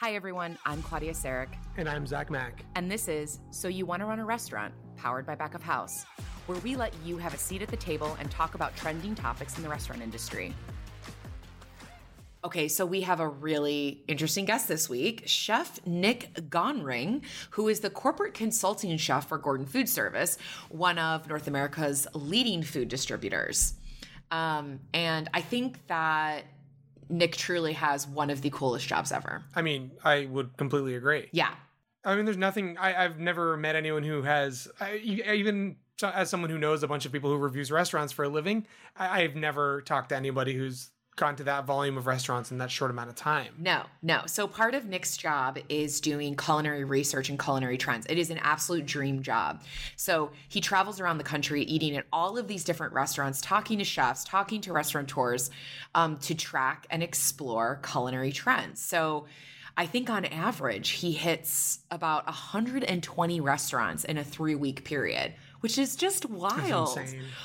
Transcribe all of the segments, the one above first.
Hi, everyone. I'm Claudia Sarek. And I'm Zach Mack. And this is So You Want to Run a Restaurant, powered by Back of House, where we let you have a seat at the table and talk about trending topics in the restaurant industry. Okay, so we have a really interesting guest this week, Chef Nick Gonring, who is the corporate consulting chef for Gordon Food Service, one of North America's leading food distributors. Um, and I think that Nick truly has one of the coolest jobs ever. I mean, I would completely agree. Yeah. I mean, there's nothing. I, have never met anyone who has, I, even as someone who knows a bunch of people who reviews restaurants for a living, I, I've never talked to anybody who's gone to that volume of restaurants in that short amount of time. No, no. So part of Nick's job is doing culinary research and culinary trends. It is an absolute dream job. So he travels around the country eating at all of these different restaurants, talking to chefs, talking to restaurateurs um, to track and explore culinary trends. So I think on average, he hits about 120 restaurants in a three week period which is just wild.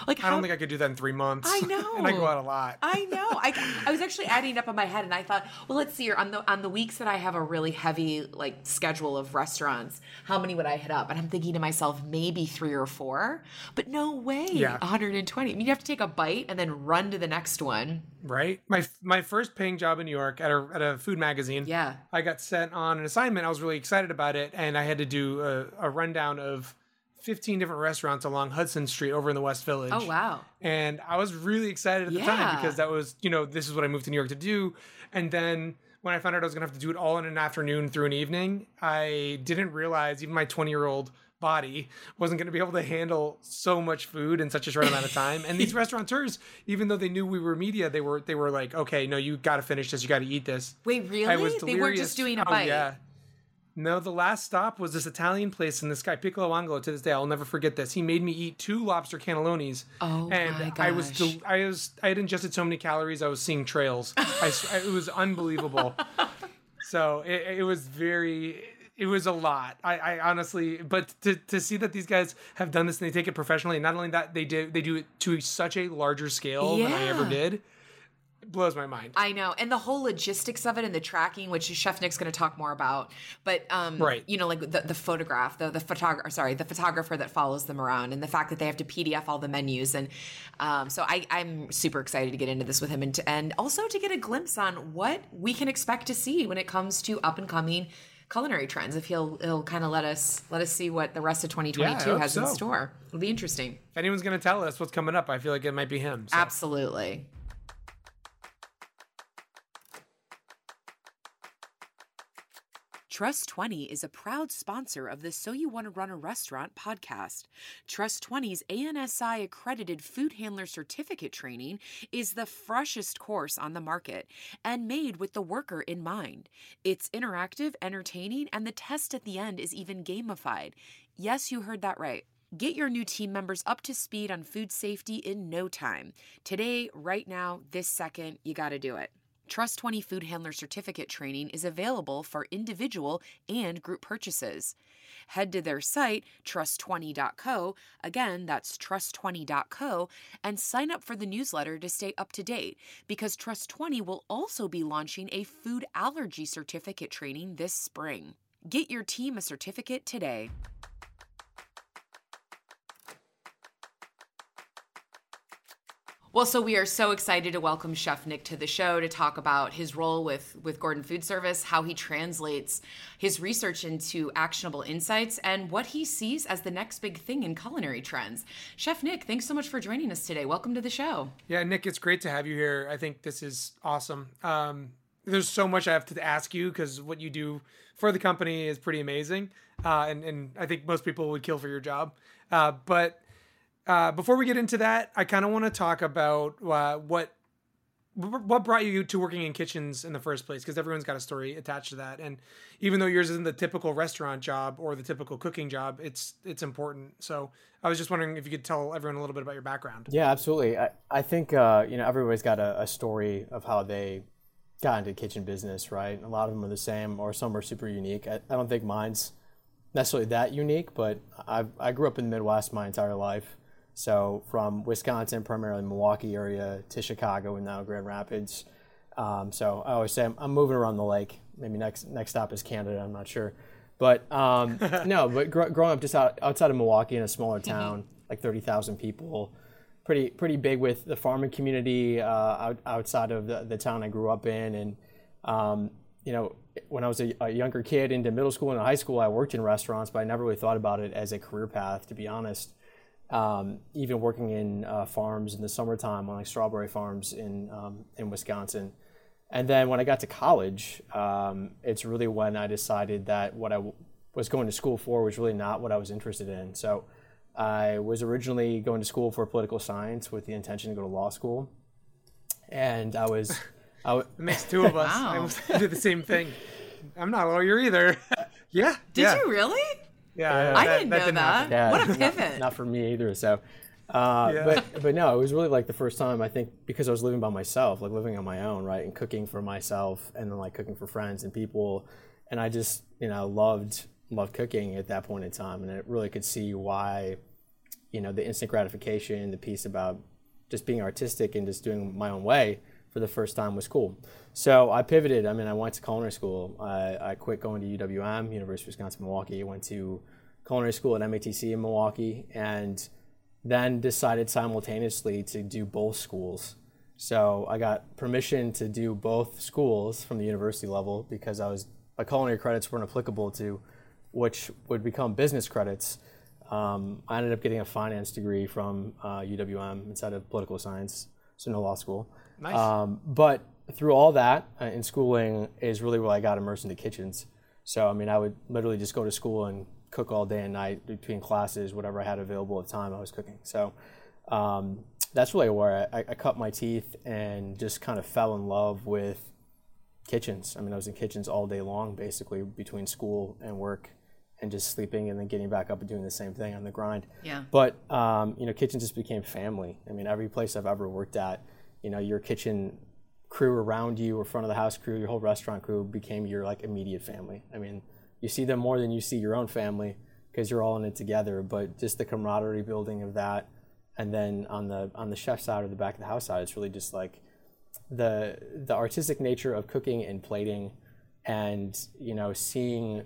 Like how, I don't think I could do that in three months. I know, and I go out a lot. I know. I, I was actually adding up in my head, and I thought, well, let's see here on the on the weeks that I have a really heavy like schedule of restaurants, how many would I hit up? And I'm thinking to myself, maybe three or four, but no way, yeah. 120. I mean, you have to take a bite and then run to the next one. Right. My my first paying job in New York at a at a food magazine. Yeah. I got sent on an assignment. I was really excited about it, and I had to do a, a rundown of 15 different restaurants along Hudson Street over in the West Village. Oh, wow. And I was really excited at the yeah. time because that was, you know, this is what I moved to New York to do. And then when I found out I was going to have to do it all in an afternoon through an evening, I didn't realize even my 20 year old body wasn't going to be able to handle so much food in such a short amount of time. And these restaurateurs, even though they knew we were media, they were they were like, okay, no, you got to finish this, you got to eat this. Wait, really? They weren't just doing a oh, bite. Oh, yeah. No, the last stop was this Italian place in this guy Piccolo Angolo. To this day, I'll never forget this. He made me eat two lobster cannellonis. Oh and my gosh. I was del- I was I had ingested so many calories. I was seeing trails. I, it was unbelievable. so it, it, was very. It was a lot. I, I honestly, but to, to see that these guys have done this and they take it professionally, and not only that, they do they do it to such a larger scale yeah. than I ever did blows my mind. I know, and the whole logistics of it and the tracking, which Chef Nick's going to talk more about. But um, right, you know, like the, the photograph, the the photographer, sorry, the photographer that follows them around, and the fact that they have to PDF all the menus, and um, so I, I'm super excited to get into this with him, and to, and also to get a glimpse on what we can expect to see when it comes to up and coming culinary trends if he'll he'll kind of let us let us see what the rest of 2022 yeah, has so. in store it'll be interesting if anyone's going to tell us what's coming up i feel like it might be him so. absolutely Trust 20 is a proud sponsor of the So You Want to Run a Restaurant podcast. Trust 20's ANSI accredited food handler certificate training is the freshest course on the market and made with the worker in mind. It's interactive, entertaining, and the test at the end is even gamified. Yes, you heard that right. Get your new team members up to speed on food safety in no time. Today, right now, this second, you got to do it. Trust 20 Food Handler Certificate training is available for individual and group purchases. Head to their site, trust20.co, again, that's trust20.co, and sign up for the newsletter to stay up to date because Trust 20 will also be launching a food allergy certificate training this spring. Get your team a certificate today. Well, so we are so excited to welcome Chef Nick to the show to talk about his role with with Gordon Food Service, how he translates his research into actionable insights, and what he sees as the next big thing in culinary trends. Chef Nick, thanks so much for joining us today. Welcome to the show. Yeah, Nick, it's great to have you here. I think this is awesome. Um, there's so much I have to ask you because what you do for the company is pretty amazing, uh, and and I think most people would kill for your job. Uh, but uh, before we get into that, I kind of want to talk about uh, what what brought you to working in kitchens in the first place because everyone's got a story attached to that. And even though yours isn't the typical restaurant job or the typical cooking job it's it's important. So i was just wondering if you could tell everyone a little bit about your background. Yeah absolutely. I, I think uh, you know everybody's got a, a, story of how they got into kitchen business right? A lot of them are the same or some are super unique. I, I don't think mine's necessarily that unique but i I grew up in the midwest my entire life so from Wisconsin, primarily Milwaukee area, to Chicago and now Grand Rapids. Um, so I always say I'm, I'm, moving around the lake maybe next next stop is Canada. I'm not sure, but um, no. But gr- growing up just out, outside of Milwaukee in a smaller Mm-hmm. town, like thirty thousand people, pretty pretty big with the farming community uh, out, outside of the, the town I grew up in, and um, you know when I was a, a younger kid into middle school and high school, I worked in restaurants, but I never really thought about it as a career path, to be honest um, even working in uh, farms in the summertime on like strawberry farms in um, in Wisconsin. And then when I got to college, um, it's really when I decided that what I w- was going to school for was really not what I was interested in. So I was originally going to school for political science with the intention to go to law school, and I was. I w- It makes two of us. I Wow. almost did the same thing. I'm not a lawyer either. yeah. Did yeah, you really? Yeah. I didn't know didn't that. happen. What a pivot. Not, for me either. So, uh, Yeah. but but no, it was really like the first time I think because I was living by myself, like living on my own, right, and cooking for myself, and then like cooking for friends and people, and I just you know loved loved cooking at that point in time, and it really could see why, you know, the instant gratification, the piece about just being artistic and just doing my own way for the first time was cool. So I pivoted. I mean, I went to culinary school. I, I quit going to UWM, University of Wisconsin Milwaukee. Went to culinary school at MATC in Milwaukee, and then decided simultaneously to do both schools. So I got permission to do both schools from the university level because I was my culinary credits weren't applicable to which would become business credits. Um, I ended up getting a finance degree from uh, UWM instead of political science, so no law school. Nice. Um, but through all that uh, in schooling is really where I got immersed into kitchens. So I mean, I would literally just go to school and cook all day and night between classes, whatever I had available at the time, I was cooking. So um, that's really where I, I cut my teeth and just kind of fell in love with kitchens. I mean, I was in kitchens all day long, basically between school and work, and just sleeping and then getting back up and doing the same thing on the grind. Yeah. But um, you know, kitchen just became family. I mean, every place I've ever worked at, you know, your kitchen crew around you or front of the house crew, your whole restaurant crew became your like immediate family. I mean, you see them more than you see your own family because you're all in it together. But just the camaraderie building of that, and then on the on the chef side or the back of the house side, it's really just like the the artistic nature of cooking and plating, and you know, seeing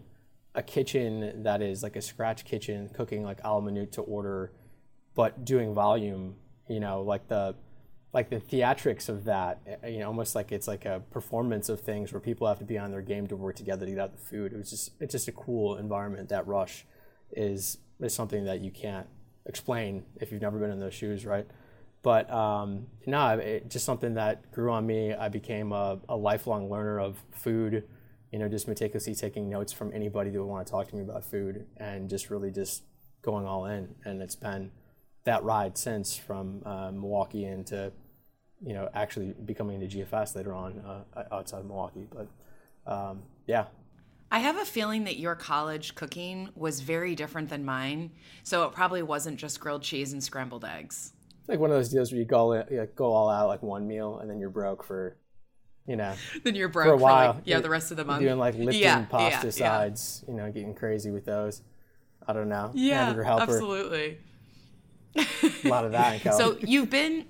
a kitchen that is like a scratch kitchen, cooking like a la minute to order, but doing volume. You know, like the like the theatrics of that, eh, you know, almost like it's like a performance of things where people have to be on their game to work together to get out the food. It was just it's just a cool environment. That rush is is something that you can't explain if you've never been in those shoes, right? But um, no, it, just something that grew on me. I became a, a lifelong learner of food. You know, just meticulously taking notes from anybody that would want to talk to me about food, and just really just going all in. And it's been that ride since from uh, Milwaukee into you know actually becoming into GFS later on uh, outside of Milwaukee. But um, yeah, I have a feeling that your college cooking was very different than mine. So it probably wasn't just grilled cheese and scrambled eggs. it's like one of those deals where you go like, go all out like one meal and then you're broke for you know Then you're broke for a for, while. like, yeah, the rest of the month. doing like Lipton Yeah, pasta yeah, sides, you know, getting crazy with those. I don't know. Yeah, absolutely. a lot of that in college. So you've been,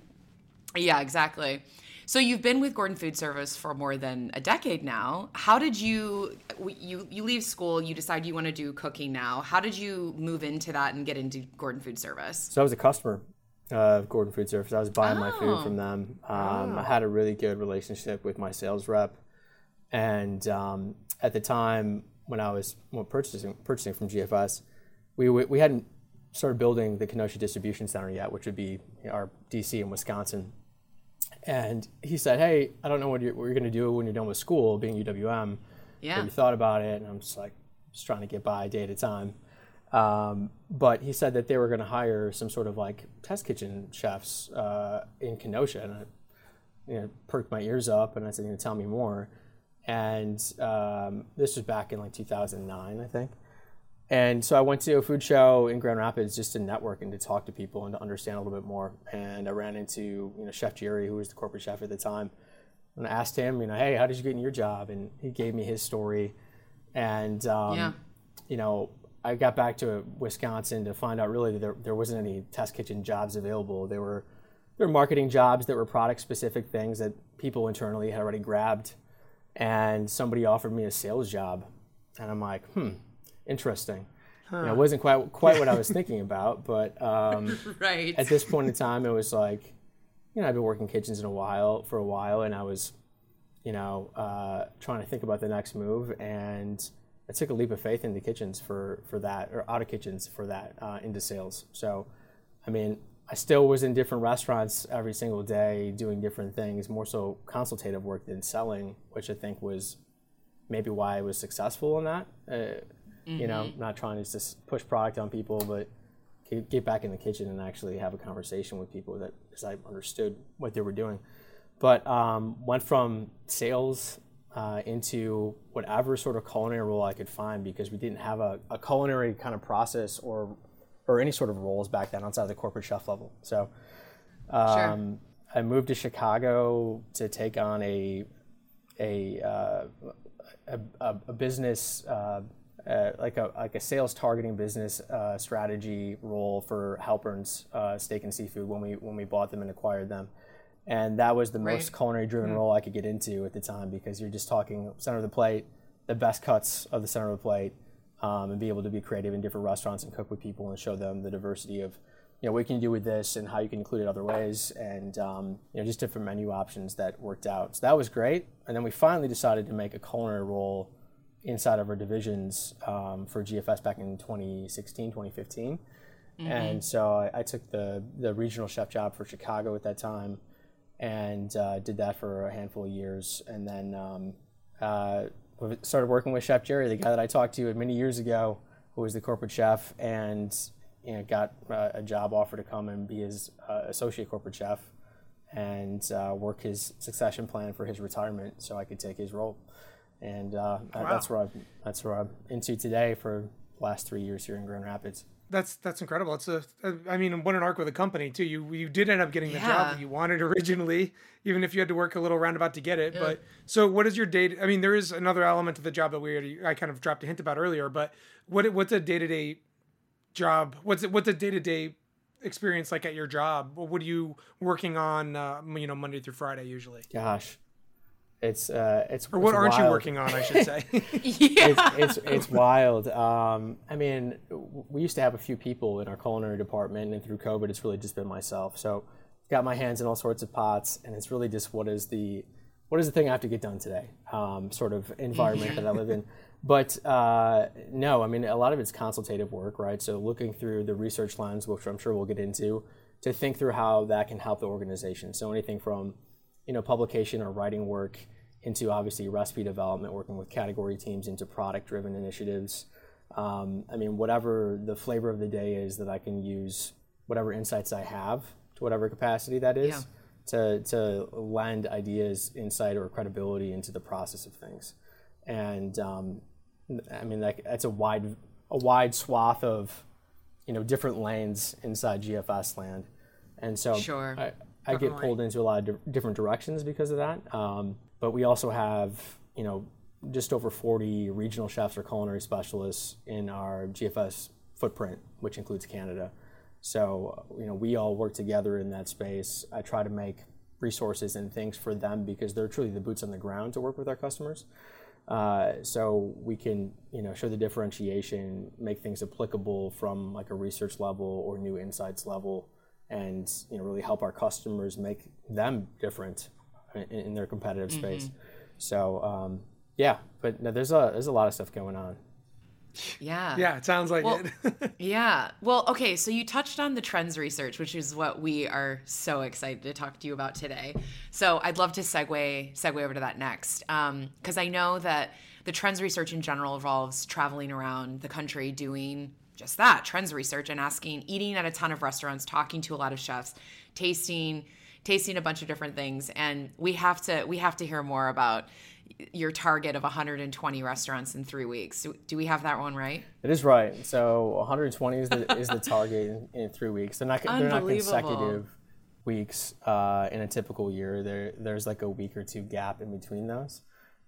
yeah, exactly. So you've been with Gordon Food Service for more than a decade now. How did you you you leave school? You decide you want to do cooking now. How did you move into that and get into Gordon Food Service? So I was a customer of Gordon Food Service. I was buying my Oh. food from them. Um, I had a really good relationship with my sales rep, and um, at the time when I was well, purchasing purchasing from GFS, we we we hadn't started building the Kenosha distribution center yet, which would be our DC in Wisconsin. And he said, "Hey, I don't know what you're, what you're going to do when you're done with school, being UWM. Yeah. Have you thought about it?" And I'm just like, just trying to get by day at a time. Um, but he said that they were going to hire some sort of like test kitchen chefs uh, in Kenosha, and I you know, perked my ears up, and I said, "You know, tell me more." And um, this was back in like 2009, I think. And so I went to a food show in Grand Rapids just to network and to talk to people and to understand a little bit more. And I ran into you know Chef Jerry, who was the corporate chef at the time, and I asked him, you know, hey, how did you get in your job? And he gave me his story. And um, Yeah. you know, I got back to Wisconsin to find out really that there, there wasn't any test kitchen jobs available. There were there were marketing jobs that were product specific things that people internally had already grabbed. and somebody offered me a sales job, and I'm like, hmm, interesting. You know, it wasn't quite quite what I was thinking about, but um, Right. at this point in time, it was like, you know, I've been working kitchens in a while for a while, and I was, you know, uh, trying to think about the next move, and I took a leap of faith into kitchens for for that, or out of kitchens for that, uh, into sales. So, I mean, I still was in different restaurants every single day, doing different things, more so consultative work than selling, which I think was maybe why I was successful in that. Uh, You know, not trying to just push product on people, but get get back in the kitchen and actually have a conversation with people that because I understood what they were doing. But um, went from sales uh, into whatever sort of culinary role I could find because we didn't have a, a culinary kind of process or or any sort of roles back then outside of the corporate chef level. So um, I moved to Chicago to take on a a uh, a, a, a business uh, uh, like a like a sales targeting business uh, strategy role for Halpern's uh, Steak and Seafood when we when we bought them and acquired them, and that was the most culinary driven role I could get into at the time because you're just talking center of the plate, the best cuts of the center of the plate, um, and be able to be creative in different restaurants and cook with people and show them the diversity of you know what you can do with this and how you can include it other ways and um, you know just different menu options that worked out. So that was great. And then we finally decided to make a culinary role inside of our divisions um, for gfs back in 2016 2015 and so I, I took the the regional chef job for chicago at that time and uh, did that for a handful of years. And then um, uh, started working with chef jerry the guy that i talked to many years ago who was the corporate chef and you know, got uh, a job offer to come and be his uh, associate corporate chef and uh, work his succession plan for his retirement so I could take his role. And uh, that's where I'm, that's where I'm into today for the last three years here in Grand Rapids. That's that's incredible. It's a, I mean, what an arc with a company too. You you did end up getting the Yeah. job that you wanted originally, even if you had to work a little roundabout to get it. But so, what is your day? I mean, there is another element to the job that we already I kind of dropped a hint about earlier. But what what's a day to day job? What's it? What's a day to day experience like at your job? What are you working on? Uh, you know, Monday through Friday usually. Gosh, it's uh, it's Or what it's aren't you working on? I should say. yeah. it's, it's it's wild. Um, I mean, we used to have a few people in our culinary department, and through COVID, it's really just been myself. So, got my hands in all sorts of pots, and it's really just what is the what is the thing I have to get done today? Um, sort of environment that I live in. But uh, no, I mean, a lot of it's consultative work, right? So, looking through the research lens, which I'm sure we'll get into, to think through how that can help the organization. So, anything from you know, publication or writing work into obviously recipe development, working with category teams into product driven initiatives. Um, I mean, whatever the flavor of the day is that I can use whatever insights I have to whatever capacity that is Yeah. to, to lend ideas, insight, or credibility into the process of things. And um, I mean, that, that's a wide, a wide swath of, you know, different lanes inside GFS land. And so Sure. I, I get pulled into a lot of di- different directions because of that. Um, but we also have, you know, just over 40 regional chefs or culinary specialists in our GFS footprint, which includes Canada. So, you know, we all work together in that space. I try to make resources and things for them because they're truly the boots on the ground to work with our customers. Uh, so we can, you know, show the differentiation, make things applicable from like a research level or new insights level, and you know, really help our customers make them different in, in their competitive space. So um, yeah, but no, there's a there's a lot of stuff going on. Yeah. yeah, it sounds like Well, it. Yeah. Well, okay. So you touched on the trends research, which is what we are so excited to talk to you about today. So I'd love to segue segue over to that next, because I know that the trends research in general involves traveling around the country doing just that trends research and asking, eating at a ton of restaurants, talking to a lot of chefs, tasting tasting a bunch of different things, and we have to we have to hear more about your target of 120 restaurants in three weeks. Do, we have that one right? It is right. So 120 is the, is the target in, in three weeks. They're not they're not consecutive weeks uh, in a typical year. There there's like a week or two gap in between those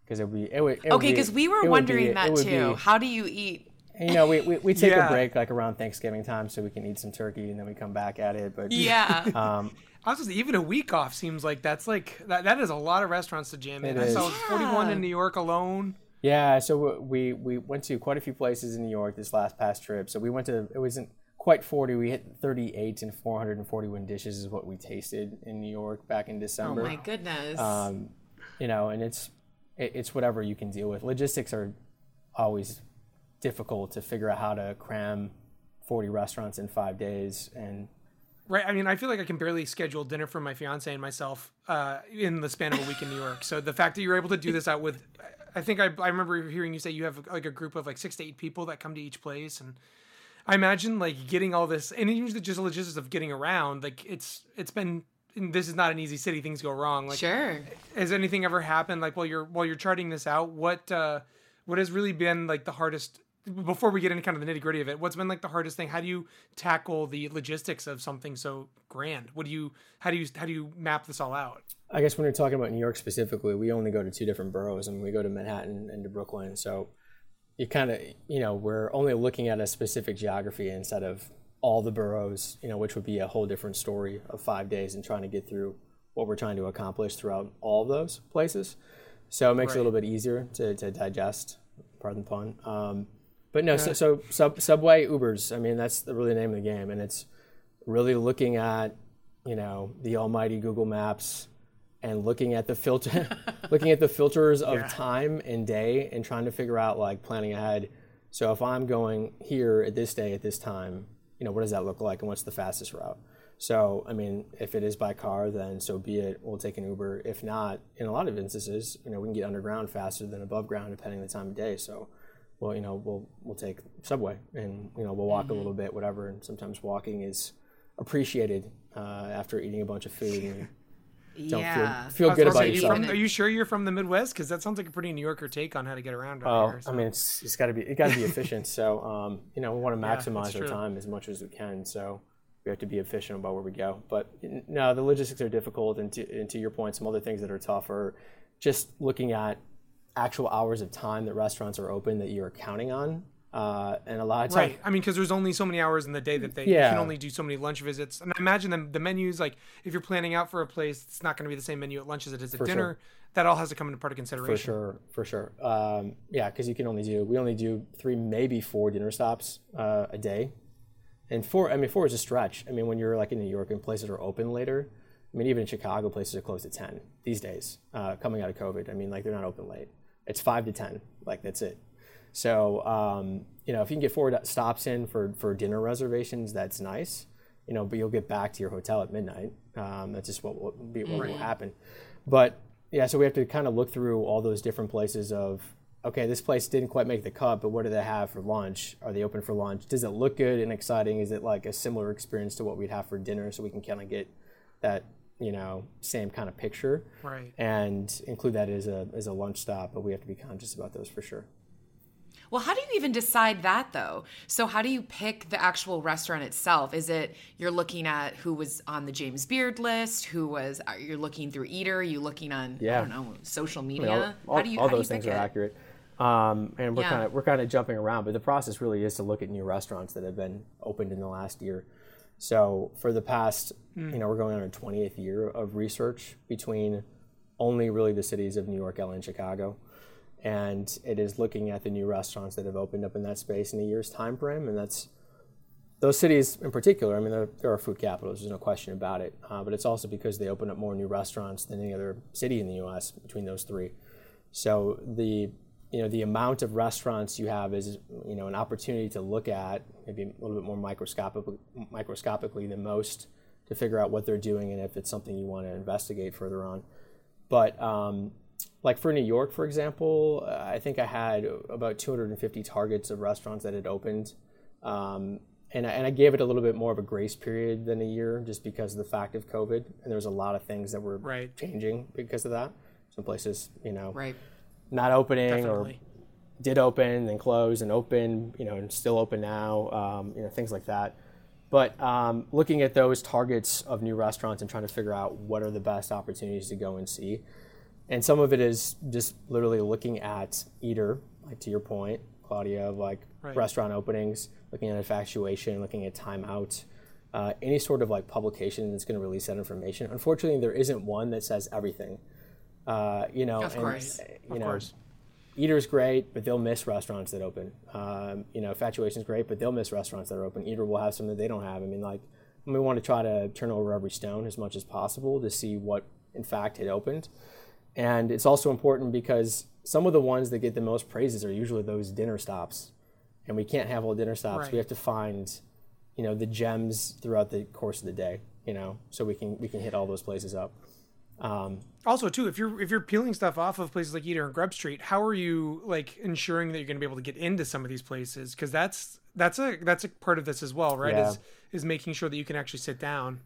because it would be it would it Okay, because we were wondering be- that too. be- How do you eat? And, you know, we, we, we take Yeah. a break like around Thanksgiving time so we can eat some turkey and then we come back at it. But Yeah. um, I was just even a week off seems like that's like that, that is a lot of restaurants to jam in. I is. saw 41 in New York alone. Yeah, so we we went to quite a few places in New York this last past trip. So we went to it wasn't quite 40. We hit 38 and 441 dishes is what we tasted in New York back in December. oh my goodness. um, you know, and it's it, it's whatever you can deal with. Logistics are always difficult to figure out how to cram 40 restaurants in five days and Right. I mean, I feel like I can barely schedule dinner for my fiance and myself uh, in the span of a week in New York. So the fact that you're able to do this out with, I think I, I remember hearing you say you have like a group of like six to eight people that come to each place, and I imagine like getting all this, and even just the logistics of getting around. Like it's it's been. and This is not an easy city. Things go wrong. Like, sure. has anything ever happened? Like while you're while you're charting this out, what uh, what has really been like the hardest? Before we get into kind of the nitty gritty of it, what's been like the hardest thing? How do you tackle the logistics of something so grand? What do you how do you how do you map this all out? I guess when you're talking about New York specifically, we only go to two different boroughs, and we go to Manhattan and to Brooklyn. So you kind of, you know, we're only looking at a specific geography instead of all the boroughs, you know, which would be a whole different story of five days and trying to get through what we're trying to accomplish throughout all those places. So it makes it a little bit easier to, to digest, pardon the pun. Um, but no, so, so sub, Subway, Ubers, I mean, that's really the name of the game. And it's really looking at, you know, the almighty Google Maps and looking at the filter looking at the filters of Yeah. time and day and trying to figure out like planning ahead. So if i'm going here at this day at this time you know what does that look like and what's the fastest route? So i mean if it is by car then so be it. We'll take an uber. If not in a lot of instances you know we can get underground faster than above ground depending on the time of day. So well you know we'll we'll take subway and you know we'll walk a little bit whatever and sometimes walking is appreciated uh, after eating a bunch of food and don't yeah. feel, feel good about you yourself. from- are you sure you're from the Midwest? Because that sounds like a pretty New Yorker take on how to get around. Oh, here, so. I mean, it's it's got to be it got to be efficient. So, um, you know, we want to maximize our time as much as we can. So, we have to be efficient about where we go. But no, the logistics are difficult, and to, and to your point, some other things that are tough are just looking at actual hours of time that restaurants are open that you're counting on. Uh, and a lot of time, Right. I mean, because there's only so many hours in the day that they Yeah. can only do so many lunch visits. And I imagine them the menus like if you're planning out for a place, it's not going to be the same menu at lunch as it is at For sure. dinner. That all has to come into part of consideration. For sure, for sure. Um, yeah, because you can only do we only do three, maybe four dinner stops uh, a day, and four. I mean, four is a stretch. I mean, when you're like in New York and places are open later. I mean, even in Chicago, places are closed at ten these days. Uh, coming out of COVID, I mean, like they're not open late. It's five to ten. Like that's it. So um, you know, if you can get four stops in for for dinner reservations, that's nice. You know, but you'll get back to your hotel at midnight. Um, that's just what will be what will happen. But yeah, so we have to kind of look through all those different places of okay, this place didn't quite make the cut, but what do they have for lunch? Are they open for lunch? Does it look good and exciting? Is it like a similar experience to what we'd have for dinner so we can kind of get that, you know, same kind of picture Right. and include that as a as a lunch stop, but we have to be conscious about those for sure. Well, how do you even decide that though? So, how do you pick the actual restaurant itself? Is it you're looking at who was on the James Beard list? Who was you're you looking through Eater? Are you looking on yeah. I don't know social I media? mean, all, all, how do you all how do those you things are it? accurate. Um, and we're Yeah. kind of we're kind of jumping around, but the process really is to look at new restaurants that have been opened in the last year. So for the past, you know, we're going on our 20th year of research between only really the cities of New York, LA, and Chicago, and it is looking at the new restaurants that have opened up in that space in a year's time frame, and that's those cities in particular, I mean, they're, they're our food capitals. There's no question about it. Uh, but it's also because they open up more new restaurants than any other city in the U.S. between those three. So the you know the amount of restaurants you have is you know an opportunity to look at maybe a little bit more microscopically, microscopically than most to figure out what they're doing and if it's something you want to investigate further on. But um, like for New York, for example, I think I had about 250 targets of restaurants that had opened. Um, and, I, and I gave it a little bit more of a grace period than a year just because of the fact of COVID. And there was a lot of things that were Right. changing because of that. Some places, you know, Right. Not opening Definitely. or did open and close and open, you know, and still open now, um, you know, things like that. But um, looking at those targets of new restaurants and trying to figure out what are the best opportunities to go and see. And some of it is just literally looking at Eater, like to your point, Claudia, of like Right. restaurant openings, looking at infatuation, looking at timeout, uh, any sort of like publication that's going to release that information. Unfortunately, there isn't one that says everything. Uh, you know, Of course. uh, you Of know, course. Eater's great, but they'll miss restaurants that open. Um, you know, Infatuation's great, but they'll miss restaurants that are open. Eater will have some that they don't have. I mean, like, we want to try to turn over every stone as much as possible to see what, in fact, had opened. And it's also important because some of the ones that get the most praises are usually those dinner stops. And we can't have all dinner stops. Right. We have to find, you know, the gems throughout the course of the day, you know, so we can we can hit all those places up. Um, Also, too, if you're if you're peeling stuff off of places like Eater and Grub Street, how are you like ensuring that you're going to be able to get into some of these places? Because that's that's a that's a part of this as well, right? Yeah. Is is making sure that you can actually sit down.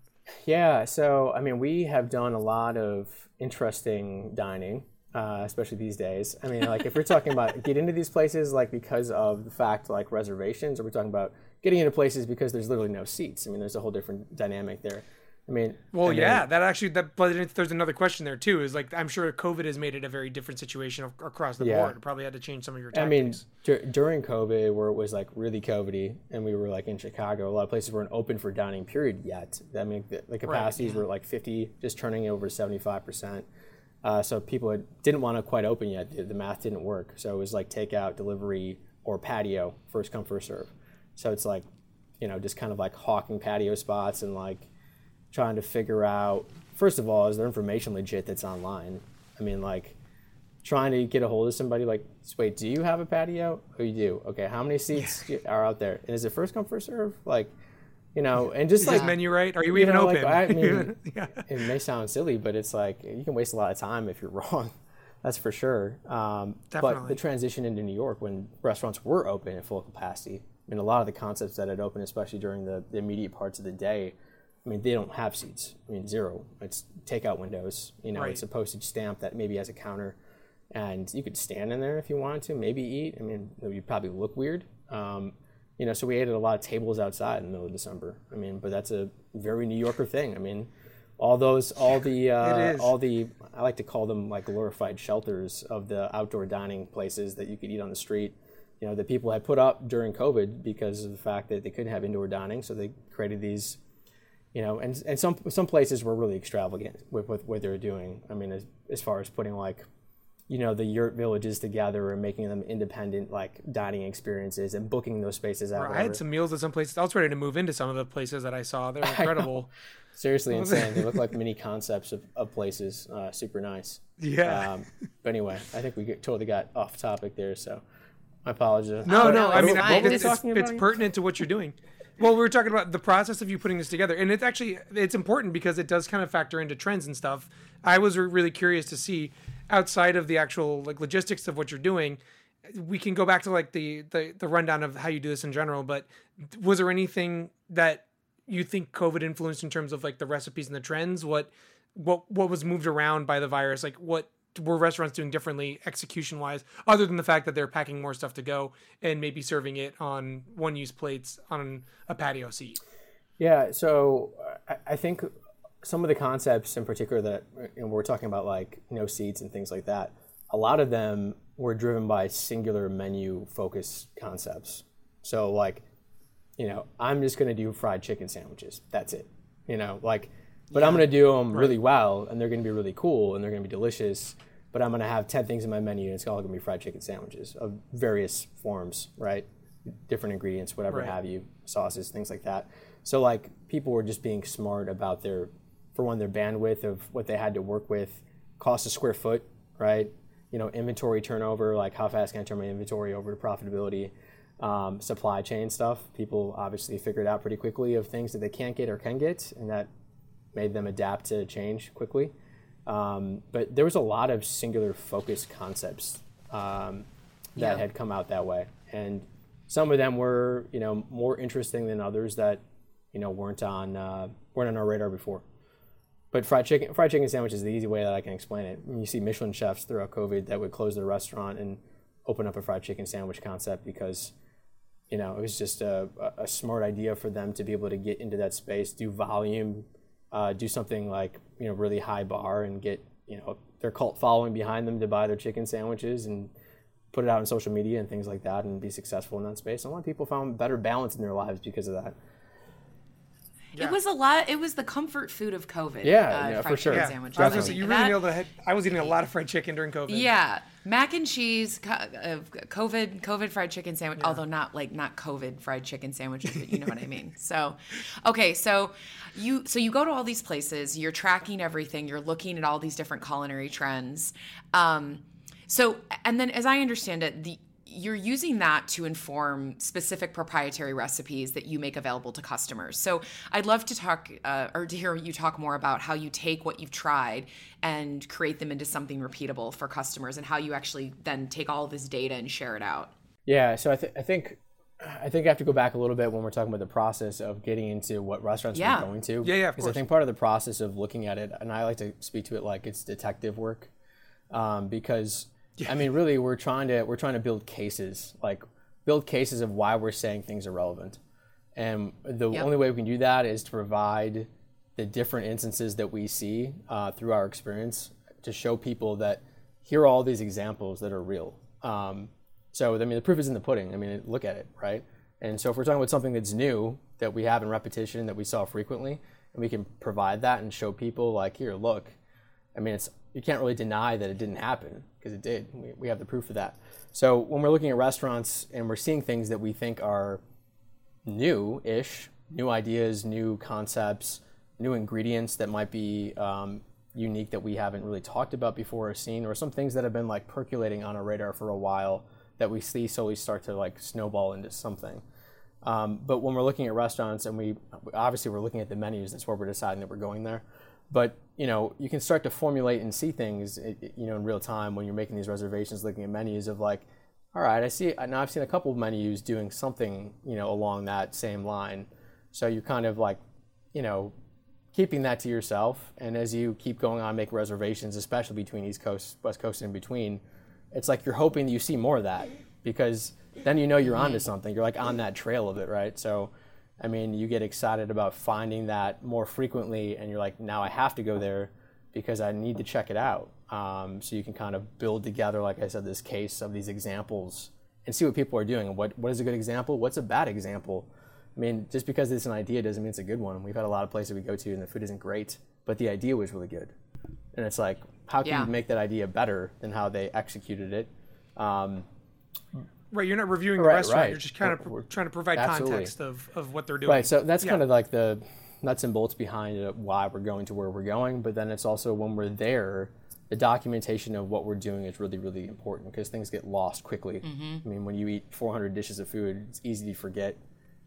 Yeah, so I mean, we have done a lot of interesting dining, uh, especially these days. I mean, like if we're talking about get into these places like because of the fact like reservations, or we're talking about getting into places because there's literally no seats. I mean, there's a whole different dynamic there. I mean, Well, and then- yeah, that actually that but there's another question there too. Is like I'm sure COVID has made it a very different situation across the Yeah. board. It probably had to change some of your tactics. I mean, during COVID, where it was like really COVIDy, and we were like in Chicago, a lot of places weren't open for dining. Period yet. I mean, the, the capacities were like 50, just turning over 75 percent. Uh, so people had, didn't want to quite open yet. The, the math didn't work. So it was like takeout, delivery, or patio, first come first serve. So it's like, you know, just kind of like hawking patio spots and like trying to figure out. First of all, is there information legit that's online? I mean, like trying to get a hold of somebody like wait do you have a patio oh you do okay how many seats do- are out there and is it first come first serve like you know and just Is like menu right? Are you, you even know, like, open? I mean, yeah. it may sound silly but it's like you can waste a lot of time if you're wrong that's for sure um, but the transition into new york when restaurants were open at full capacity i mean a lot of the concepts that had opened especially during the, the immediate parts of the day I mean, they don't have seats. I mean, zero. It's takeout windows. You know, Right. it's a postage stamp that maybe has a counter, and you could stand in there if you wanted to, maybe eat. I mean, you'd probably look weird. Um, you know, so we ate at a lot of tables outside in the middle of December. I mean, but that's a very New Yorker thing. I mean, all those, all the, uh, all the, I like to call them like glorified shelters of the outdoor dining places that you could eat on the street. You know, that people had put up during COVID because of the fact that they couldn't have indoor dining, so they created these you know, and and some some places were really extravagant with, with what they were doing. I mean, as as far as putting like, you know, the yurt villages together and making them independent like dining experiences and booking those spaces out. I had some meals at some places. I was ready to move into some of the places that I saw. They're incredible. seriously insane. they look like mini concepts of, of places. Uh, super nice. Yeah. Um, but anyway, I think we get, totally got off topic there. So I apologize. No, Oh, no. no, I it's mean, fine. it's, it's, were we talking it's pertinent to what you're doing. Well, we were talking about the process of you putting this together, and it's actually it's important because it does kind of factor into trends and stuff. I was re- really curious to see outside of the actual like logistics of what you're doing. We can go back to like the the, the rundown of how you do this in general, but was there anything that you think COVID influenced in terms of like the recipes and the trends? What what what was moved around by the virus? Like what were restaurants doing differently execution wise, other than the fact that they're packing more stuff to go and maybe serving it on one use plates on a patio seat? Yeah, so I, think some of the concepts in particular that you know, we're talking about, like no seats and things like that, a lot of them were driven by singular menu focus concepts. So, like, you know, I'm just going to do fried chicken sandwiches. That's it. You know, like, but I'm going to do them really well and they're going to be really cool and they're going to be delicious. But I'm going to have 10 things in my menu and it's all going to be fried chicken sandwiches of various forms, right? Different ingredients, whatever Right. have you, sauces, things like that. So, like, people were just being smart about their, for one, their bandwidth of what they had to work with, cost a square foot, right? You know, inventory turnover, like how fast can I turn my inventory over to profitability? um, supply chain stuff. People obviously figured out pretty quickly of things that they can't get or can get, and that made them adapt to change quickly. Um, but there was a lot of singular focus concepts um, that Yeah. had come out that way, and some of them were, you know, more interesting than others that, you know, weren't on uh, weren't on our radar before. But fried chicken, fried chicken sandwich is the easy way that I can explain it. You see Michelin chefs throughout COVID that would close their restaurant and open up a fried chicken sandwich concept because you know, it was just a- a smart idea for them to be able to get into that space, do volume, uh, do something like, you know, really high bar and get, you know, their cult following behind them to buy their chicken sandwiches and put it out on social media and things like that and be successful in that space. A lot of people found better balance in their lives because of that. It was a lot. It was the comfort food of COVID. Yeah, uh, yeah, fried for sure. chicken Yeah, sandwiches. I was gonna say you really that- nailed the head. I was eating a lot of fried chicken during COVID. Yeah, mac and cheese, uh, COVID, COVID fried chicken sandwich. Although not like not COVID fried chicken sandwiches, but you know what I mean. So, okay, so you so you go to all these places. You're tracking everything. You're looking at all these different culinary trends. Um, so and then, as I understand it, the you're using that to inform specific proprietary recipes that you make available to customers. So I'd love to talk uh, or to hear you talk more about how you take what you've tried and create them into something repeatable for customers, and how you actually then take all of this data and share it out. Yeah, so I, th- I think I think I have to go back a little bit when we're talking about the process of getting into what restaurants Yeah. we're going to. Yeah, yeah, of Because I think part of the process of looking at it, and I like to speak to it like it's detective work, um, because I mean, really, we're trying to we're trying to build cases, like build cases of why we're saying things are relevant, and the Yep. only way we can do that is to provide the different instances that we see uh, through our experience to show people that here are all these examples that are real. Um, so I mean, the proof is in the pudding. I mean, look at it, right? And so if we're talking about something that's new that we have in repetition that we saw frequently, and we can provide that and show people like, here, look. I mean, it's you can't really deny that it didn't happen because it did. We, we have the proof of that. So when we're looking at restaurants and we're seeing things that we think are new-ish, new ideas, new concepts, new ingredients that might be um, unique that we haven't really talked about before or seen, or some things that have been like percolating on our radar for a while that we see slowly start to like snowball into something. Um, but when we're looking at restaurants and we obviously we're looking at the menus, that's where we're deciding that we're going there. But you know, you can start to formulate and see things, i- i- you know, in real time when you're making these reservations, looking at menus of like, all right, I see. Now I've seen a couple of menus doing something, you know, along that same line. So you're kind of like, you know, keeping that to yourself. And as you keep going on, make reservations, especially between East Coast, West Coast, and in between, it's like you're hoping that you see more of that because then you know you're onto something. You're like on that trail of it, right? So, I mean, you get excited about finding that more frequently, and you're like, now I have to go there because I need to check it out. Um, so you can kind of build together, like I said, this case of these examples and see what people are doing. What what is a good example? What's a bad example? I mean, just because it's an idea doesn't mean it's a good one. We've had a lot of places we go to and the food isn't great, but the idea was really good. And it's like, how can Yeah. you make that idea better than how they executed it? Um, Right, you're not reviewing the Right, restaurant. right. You're just kind of We're- we're- trying to provide absolutely. context of, of what they're doing. Right. So that's Yeah. kind of like the nuts and bolts behind uh, why we're going to where we're going. But then it's also when we're there, the documentation of what we're doing is really, really important because things get lost quickly. Mm-hmm. I mean, when you eat 400 dishes of food, it's easy to forget,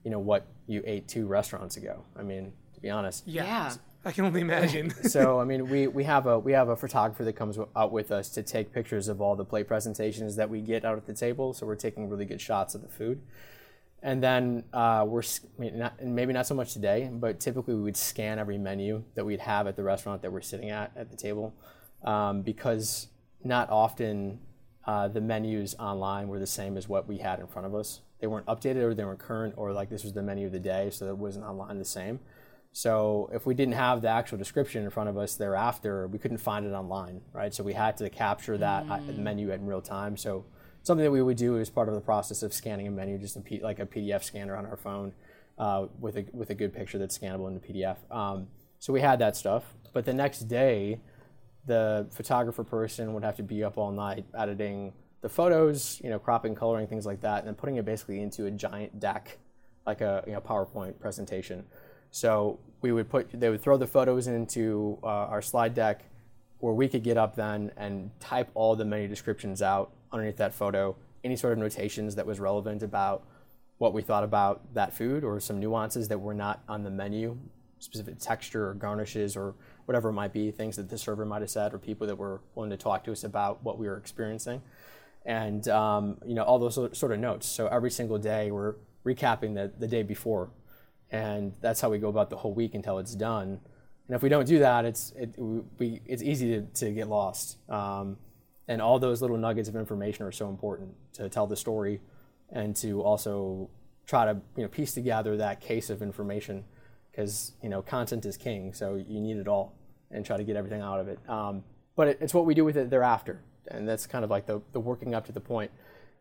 you know, what you ate two restaurants ago. I mean, to be honest. yeah, Yeah. I can only imagine. so I mean, we, we have a we have a photographer that comes out with us to take pictures of all the plate presentations that we get out at the table. So we're taking really good shots of the food, and then uh, we're I mean, not, maybe not so much today, but typically we would scan every menu that we'd have at the restaurant that we're sitting at at the table, um, because not often uh, the menus online were the same as what we had in front of us. They weren't updated or they weren't current or like this was the menu of the day, so it wasn't online the same. So if we didn't have the actual description in front of us thereafter, we couldn't find it online, right? So we had to capture that uh menu in real time. So something that we would do as part of the process of scanning a menu, just a P, like a PDF scanner on our phone uh, with a with a good picture that's scannable into PDF. Um, so we had that stuff, but the next day, the photographer person would have to be up all night editing the photos, you know, cropping, coloring, things like that, and then putting it basically into a giant deck, like a you know PowerPoint presentation. So we would put, they would throw the photos into uh, our slide deck, where we could get up then and type all the menu descriptions out underneath that photo, any sort of notations that was relevant about what we thought about that food or some nuances that were not on the menu, specific texture or garnishes or whatever it might be, things that the server might have said or people that were willing to talk to us about what we were experiencing. And, um, you know, all those sort of notes. So every single day we're recapping the, the day before. And that's how we go about the whole week until it's done. And if we don't do that, it's, it, we, it's easy to, to get lost. Um, and all those little nuggets of information are so important to tell the story and to also try to you know piece together that case of information because you know content is king so you need it all and try to get everything out of it um, but it, it's what we do with it thereafter and that's kind of like the, the working up to the point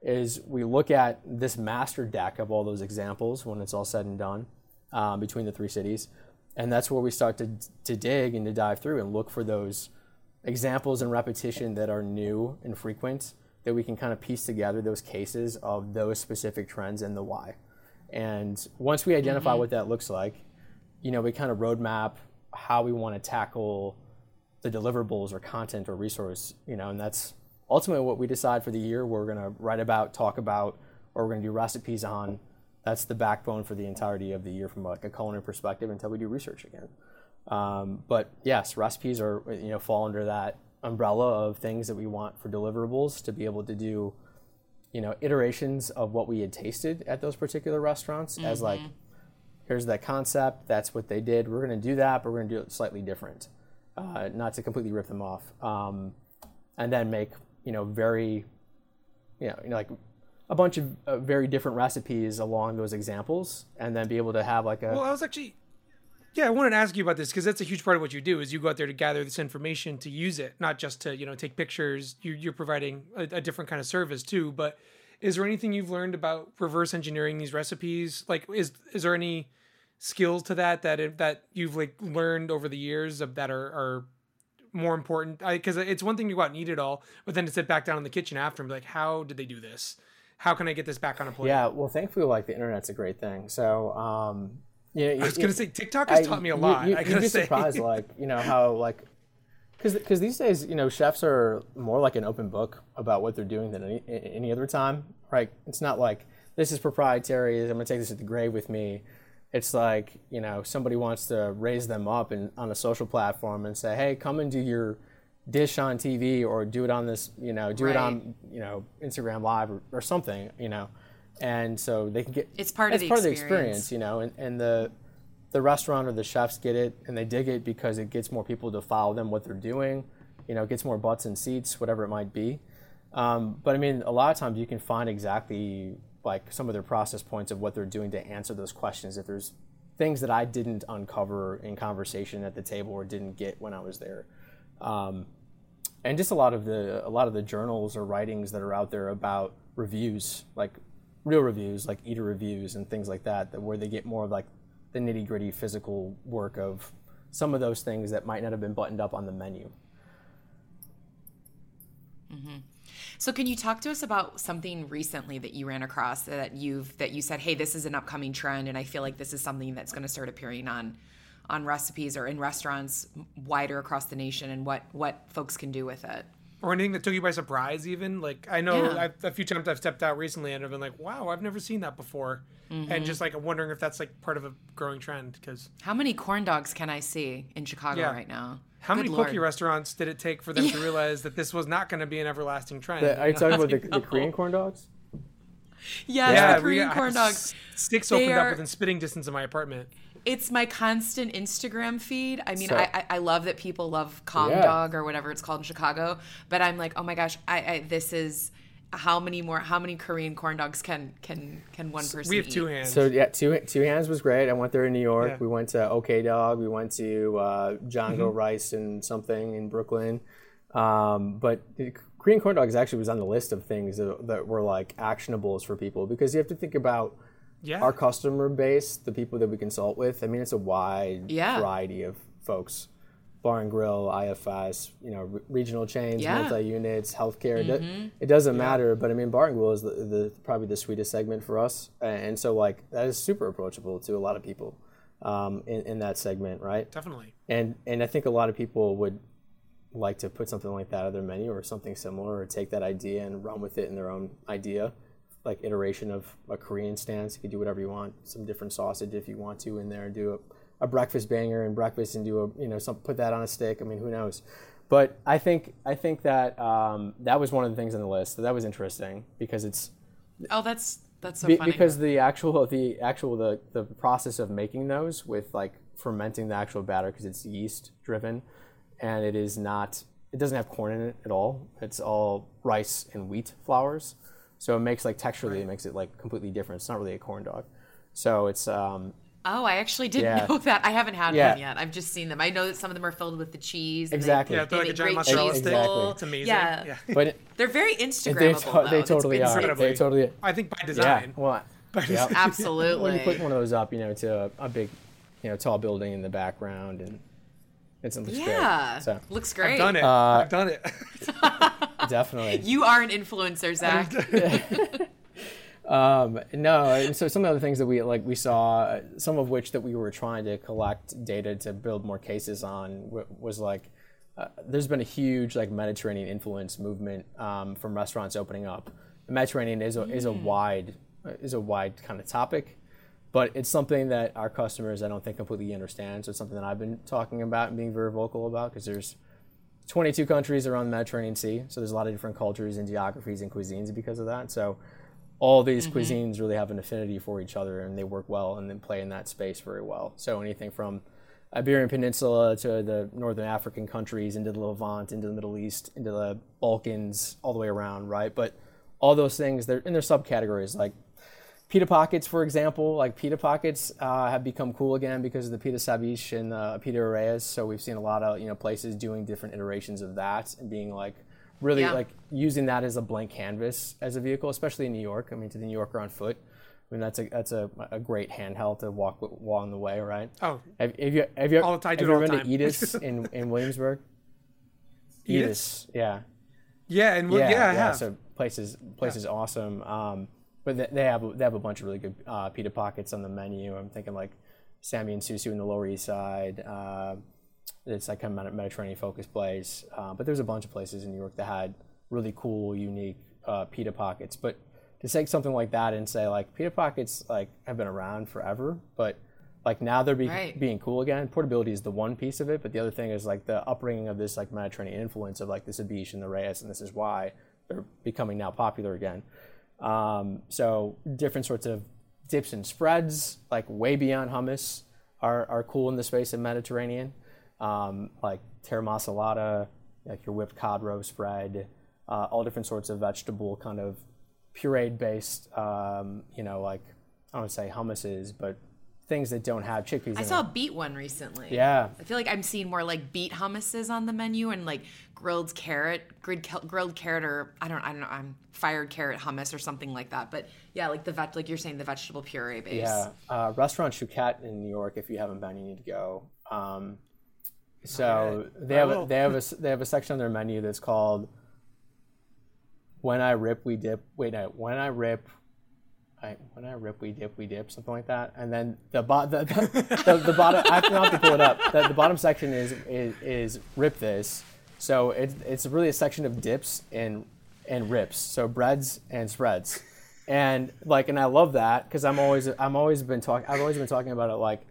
is we look at this master deck of all those examples when it's all said and done um, between the three cities, and that's where we start to to dig and to dive through and look for those examples and repetition that are new and frequent that we can kind of piece together those cases of those specific trends and the why. And once we identify mm-hmm. what that looks like, you know, we kind of roadmap how we want to tackle the deliverables or content or resource, you know, and that's ultimately what we decide for the year. We're going to write about, talk about, or we're going to do recipes on. That's the backbone for the entirety of the year from like a culinary perspective until we do research again. Um, but yes, recipes are you know fall under that umbrella of things that we want for deliverables to be able to do, you know, iterations of what we had tasted at those particular restaurants mm-hmm. as like, here's that concept, that's what they did. We're going to do that, but we're going to do it slightly different, uh, not to completely rip them off, um, and then make you know very, you know, you know like a bunch of uh, very different recipes along those examples, and then be able to have like a. Well, I was actually yeah, I wanted to ask you about this because that's a huge part of what you do. Is you go out there to gather this information to use it, not just to you know take pictures. You're, you're providing a, a, different kind of service too. But is there anything you've learned about reverse engineering these recipes? Like, is is there any skills to that that that you've like learned over the years of that are are more important? Because it's one thing to go out and eat it all, but then to sit back down in the kitchen after and be like, how did they do this? How can I get this back on a plate? Yeah, well, thankfully, like the internet's a great thing. So um, yeah, I was gonna say TikTok has I, taught me a lot. You, I gotta you'd be say. surprised, like you know how like because these days you know chefs are more like an open book about what they're doing than any, any other time. Right? It's not like this is proprietary. I'm gonna take this to the grave with me. It's like you know somebody wants to raise them up and on a social platform and say, hey, come and do your dish on TV or do it on this, you know, do right. it on you know Instagram Live or, or something, you know and so they can get it's part of the part experience. of the experience, you know, and, and the the restaurant or the chefs get it and they dig it because it gets more people to follow them what they're doing, you know, gets more butts and seats, whatever it might be. Um, but I mean, a lot of times you can find exactly like some of their process points of what they're doing to answer those questions. If there's things that I didn't uncover in conversation at the table or didn't get when I was there. Um, and just a lot of the a lot of the journals or writings that are out there about reviews, like real reviews, like eater reviews and things like that, that where they get more of like the nitty gritty physical work of some of those things that might not have been buttoned up on the menu. Mm-hmm. So, can you talk to us about something recently that you ran across that you've that you said, "Hey, this is an upcoming trend, and I feel like this is something that's going to start appearing on on recipes or in restaurants wider across the nation, and what what folks can do with it." or anything that took you by surprise even like i know yeah. a few times i've stepped out recently and i've been like wow i've never seen that before mm-hmm. and just like I'm wondering if that's like part of a growing trend because how many corn dogs can i see in chicago yeah. right now how Good many Lord. poke restaurants did it take for them to realize that this was not going to be an everlasting trend? The, are you talking about the, the, Korean corn dogs? Yes, yeah, the Korean corn dogs. Sticks opened are, up within spitting distance of my apartment it's my constant Instagram feed. I mean, so, I, I love that people love Kong yeah. Dog or whatever it's called in Chicago, but I'm like, oh my gosh, I, I this is how many more how many Korean corn dogs can can can one person We have eat? two hands. So yeah, two two hands was great. I went there in New York. Yeah. We went to OK Dog. We went to uh, Django mm-hmm. Rice and something in Brooklyn. Um, but Korean corn dogs actually was on the list of things that, that were like actionables for people because you have to think about yeah. our customer base, the people that we consult with. I mean, it's a wide yeah. variety of folks. Bar and grill, IFS, you know, re- regional chains, yeah. multi-units, healthcare. Mm-hmm. It, doesn't matter, but I mean, bar and grill is the, the, probably the sweetest segment for us, and so like that is super approachable to a lot of people um, in, in that segment, right? Definitely. And and I think a lot of people would like to put something like that on their menu or something similar, or take that idea and run with it in their own idea like iteration of a Korean stance. You could do whatever you want. Some different sausage if you want to in there. And do a, a breakfast banger and breakfast and do a you know some put that on a stick. I mean, who knows? But I think I think that um, that was one of the things on the list. That was interesting because it's. Oh, that's that's so be, funny. Because the actual the actual the the process of making those with like fermenting the actual batter because it's yeast driven, and it is not. It doesn't have corn in it at all. It's all rice and wheat flours. So it makes like texturally, right. it makes it like completely different. It's not really a corn dog. So it's um, Oh, I actually didn't Yeah. know that. I haven't had Yeah. one yet. I've just seen them. I know that some of them are filled with the cheese. and they- Exactly. Yeah, They, they're like a giant great mozzarella stick. bowl. It's amazing. Yeah. Yeah. But it, They're very they, Instagrammable. to- they totally are. super- They totally. I think by Yeah. design. Well, By Yep. design. Absolutely. when you put one of those up, you know, to a, a big, you know, tall building in the background, and it's it looks yeah. great. So Looks great. I've done it. Uh, I've done it. definitely. You are an influencer, Zach. Um, no, and so some of the things that we like we saw, uh, some of which that we were trying to collect data to build more cases on was like uh, there's been a huge like Mediterranean influence movement um, from restaurants opening up. The Mediterranean is a, is a wide is a wide kind of topic, but it's something that our customers I don't think completely understand. So it's something that I've been talking about and being very vocal about because there's 22 countries around the Mediterranean Sea, so there's a lot of different cultures and geographies and cuisines because of that. So all these mm-hmm. cuisines really have an affinity for each other and they work well and then play in that space very well. So anything from Iberian Peninsula to the northern African countries into the Levant, into the Middle East, into the Balkans, all the way around, right? But all those things, they're in their subcategories. Like pita pockets, for example, like pita pockets uh, have become cool again because of the pita sabich and the pita reyes. So we've seen a lot of you know places doing different iterations of that and being like really Yeah. like using that as a blank canvas as a vehicle, especially in New York. I mean, to the New Yorker on foot. I mean, that's a that's a, a great handheld to walk on the way, right? Oh, Have, have you have you, All have you ever been to. Edith's in, in Williamsburg? Edis, yeah. yeah, and yeah, Yeah, I have. So places places place is awesome. Um, but they, they have they have a bunch of really good uh, pita pockets on the menu. I'm thinking like Sami and Susu in the Lower East Side. Uh, it's like kind of Mediterranean focused place. Uh, but there's a bunch of places in New York that had really cool, unique uh, pita pockets. But to take something like that and say like pita pockets like have been around forever, but like now they're be- Right. being cool again. Portability is the one piece of it, but the other thing is like the upbringing of this like Mediterranean influence of like the Sabich and the Reyes, and this is why they're becoming now popular again. Um, so different sorts of dips and spreads, like way beyond hummus, are, are cool in the space of Mediterranean. Um, like terra like your whipped cod roe spread, uh, all different sorts of vegetable kind of pureed based, um, you know, like I don't say hummuses, but things that don't have chickpeas I in saw a beet one recently. Yeah. I feel like I'm seeing more like beet hummuses on the menu and like grilled carrot, grilled, grilled carrot, or I don't, I don't know, I'm fired carrot hummus or something like that. But yeah, like the vet, like you're saying, the vegetable puree base. Yeah, uh, restaurant Shukette in New York. If you haven't been, you need to go. Um, so they have a, they have a s- they have a section on their menu that's called "When I Rip, We Dip." Wait, no, "When I Rip." I, when I rip, we dip, we dip, something like that. And then the, bo- the, the, the, the bottom, I have to pull it up. The, the bottom section is, is, is rip this. So it's, it's really a section of dips and, and rips. So breads and spreads. And like, and I love that because I'm always, I'm always been talking, I've always been talking about it like,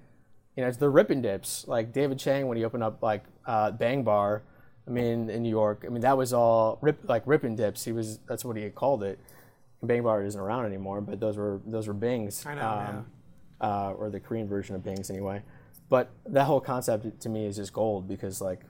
you know, it's the rip and dips. Like David Chang, when he opened up like uh, Bang Bar, I mean, in New York, I mean, that was all rip, like rip and dips. He was, that's what he called it. Bang Bar isn't around anymore, but those were those were Bings, I know, uh, or the Korean version of Bings anyway. But that whole concept to me is just gold because like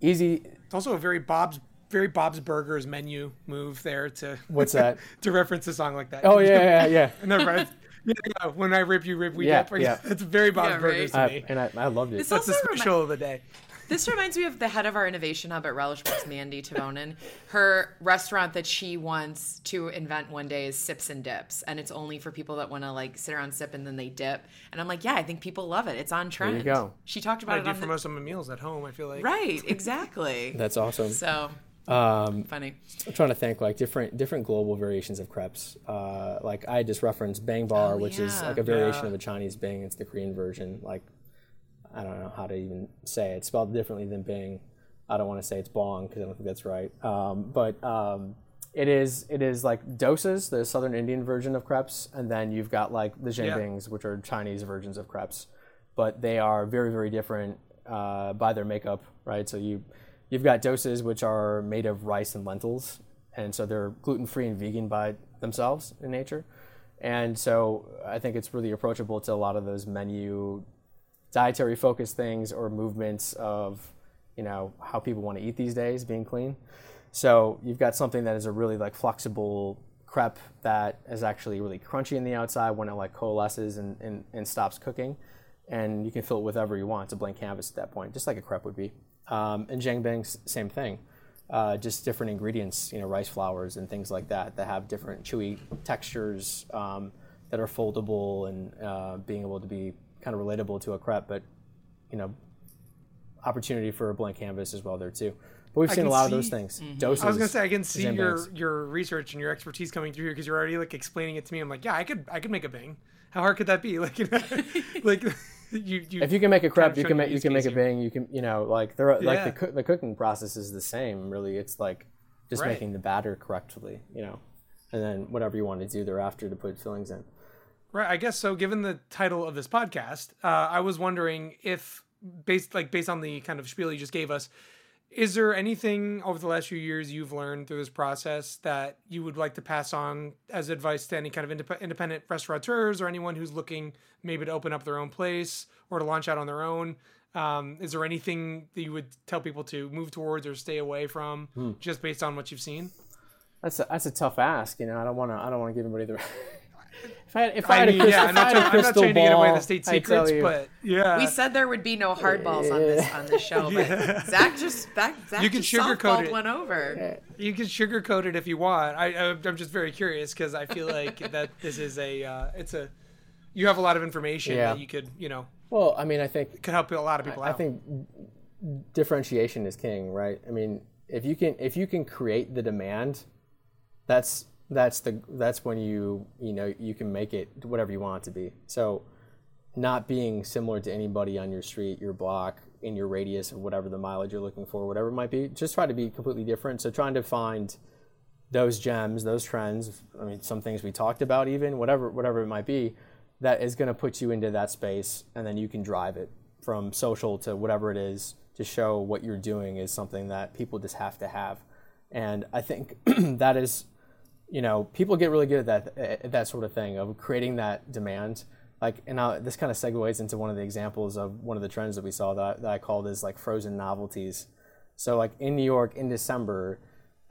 easy. It's also a very Bob's very Bob's Burgers menu move there to What's that? to reference a song like that. Oh yeah, yeah, yeah. Never mind. Yeah, yeah, when I rip you rip we Yeah, dip. yeah. It's very Bob's Yeah, right. Burgers to I, me. and I, I loved it. This That's the also remi- special of the day. This reminds me of the head of our innovation hub at Relish Works, Mandy Tavonen. Her restaurant that she wants to invent one day is Sips and Dips, and it's only for people that want to like sit around sip and then they dip. And I'm like, yeah, I think people love it. It's on trend. There you go. She talked about I it I do on for the, most of my meals at home. I feel like right, exactly. That's awesome. so Um, funny. I'm trying to think like different different global variations of crepes. Uh, like I just referenced Bang Bar, Oh, which is like a variation Yeah. of a Chinese Bing. It's the Korean version. Like I don't know how to even say it. It's spelled differently than Bing. I don't want to say it's Bong because I don't think that's right. Um, but um, it is it is like dosas, the Southern Indian version of crepes, and then you've got like the Yeah. which are Chinese versions of crepes. But they are very very different uh, by their makeup, right? So you you've got dosas which are made of rice and lentils, and so they're gluten free and vegan by themselves in nature. And so I think it's really approachable to a lot of those menu dietary focused things or movements of you know how people want to eat these days being clean so you've got something that is a really like flexible crepe that is actually really crunchy in the outside when it like coalesces and, and, and stops cooking. And you can fill it with whatever you want. It's a blank canvas at that point, just like a crepe would be. Um, and jianbing, same thing. Uh, just different ingredients, you know, rice flours and things like that that have different chewy textures um, that are foldable and uh, being able to be kind of relatable to a crepe, but you know, opportunity for a blank canvas as well there too. But we've I seen a can lot of those things. Mm-hmm. Dosas. I was gonna say I can see your bangs. your research and your expertise coming through here because you're already like explaining it to me. I'm like, yeah, I could I could make a bang. How hard could that be? Like, you know, like you you. if you can make a kind crepe, of you can make you can make a here. bang. You can you know like they're like Yeah. the coo- the cooking process is the same. Really, it's like just Right. making the batter correctly. You know, and then whatever you want to do thereafter to put fillings in. Right. I guess so. Given the title of this podcast, uh, I was wondering if, based like based on the kind of spiel you just gave us, is there anything over the last few years you've learned through this process that you would like to pass on as advice to any kind of indep- independent restaurateurs or anyone who's looking maybe to open up their own place or to launch out on their own? Um, is there anything that you would tell people to move towards or stay away from, Hmm. just based on what you've seen? That's a, that's a tough ask. You know, I don't want to I don't want to give anybody the. if I had, if I I had mean, a crystal, yeah, I'm not, had a trying, I'm not crystal trying to get away ball, the state secrets, but yeah, We said there would be no hardballs on this on this show, but Zach just Zach, Zach You can just sugarcoat it. one over. You can sugarcoat it if you want. I, I I'm just very curious because I feel like that this is a uh, it's a you have a lot of information Yeah. that you could you know Well, I mean, I think could help a lot of people I out. I think differentiation is king, right? I mean, if you can if you can create the demand, that's that's the that's when you you know you can make it whatever you want it to be. So, not being similar to anybody on your street, your block, in your radius of whatever the mileage you're looking for, whatever it might be, just try to be completely different. So, trying to find those gems, those trends. I mean, some things we talked about, even whatever whatever it might be, that is going to put you into that space, and then you can drive it from social to whatever it is to show what you're doing is something that people just have to have. And I think that is, you know, people get really good at that at that sort of thing of creating that demand. Like, and now this kind of segues into one of the examples of one of the trends that we saw that, that I called as like frozen novelties. So like in New York in December,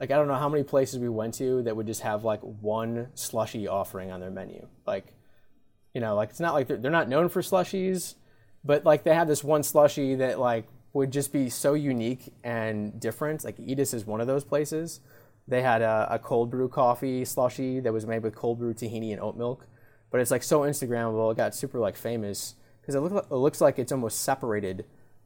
like I don't know how many places we went to that would just have like one slushy offering on their menu. Like, you know, like it's not like they're, they're not known for slushies, but like they have this one slushy that like would just be so unique and different. Like Edis is one of those places. They had a, a cold brew coffee slushy that was made with cold brew tahini and oat milk, but it's like so Instagrammable. It got super like famous because it, look, it looks like it's almost separated.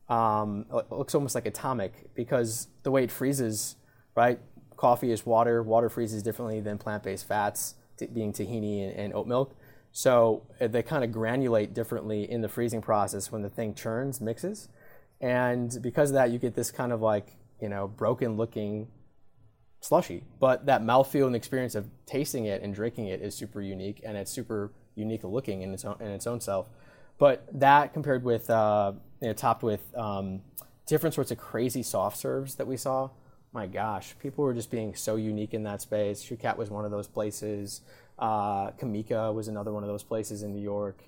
Um, it looks almost like atomic because the way it freezes, right? Coffee is water. Water freezes differently than plant-based fats, t- being tahini and, and oat milk. So uh, they kind of granulate differently in the freezing process when the thing churns, mixes. And because of that, you get this kind of like, you know, broken looking slushy. But that mouthfeel and experience of tasting it and drinking it is super unique and it's super unique looking in its own, in its own self. But that compared with, uh, you know, topped with um, different sorts of crazy soft serves that we saw, my gosh, people were just being so unique in that space. Shukette was one of those places. Uh, Kimika was another one of those places in New York.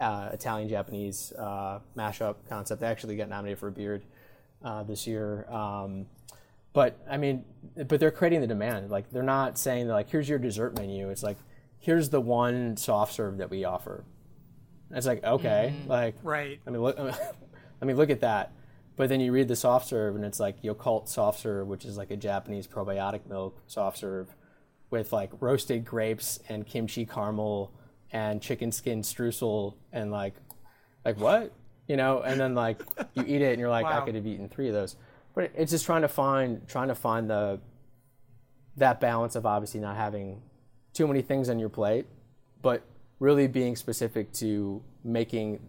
Uh, Italian Japanese uh, mashup concept. They actually got nominated for a beard uh, this year. Um, but I mean, but they're creating the demand. Like they're not saying like, here's your dessert menu. It's like, here's the one soft serve that we offer. And it's like okay, mm-hmm. like right. I mean, look, I mean, look at that. But then you read the soft serve, and it's like Yakult soft serve, which is like a Japanese probiotic milk soft serve, with like roasted grapes and kimchi caramel and chicken skin streusel and like, like what? You know? And then like you eat it, and you're like, Wow. I could have eaten three of those. But it's just trying to find, trying to find the that balance of obviously not having too many things on your plate, but really being specific to making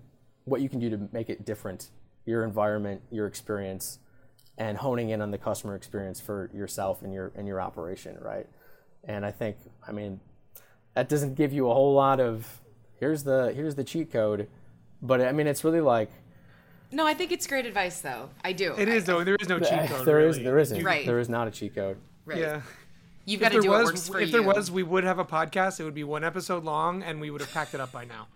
what you can do to make it different, your environment, your experience, and honing in on the customer experience for yourself and your and your operation, right? And I think, I mean, that doesn't give you a whole lot of here's the here's the cheat code, but I mean, it's really like No, I think it's great advice though. I do. It is though. There is no cheat code. there is really. there isn't Right. there is not a cheat code. Right. Yeah. You've If got to there do what works for if you. If there was, we would have a podcast. It would be one episode long, and we would have packed it up by now.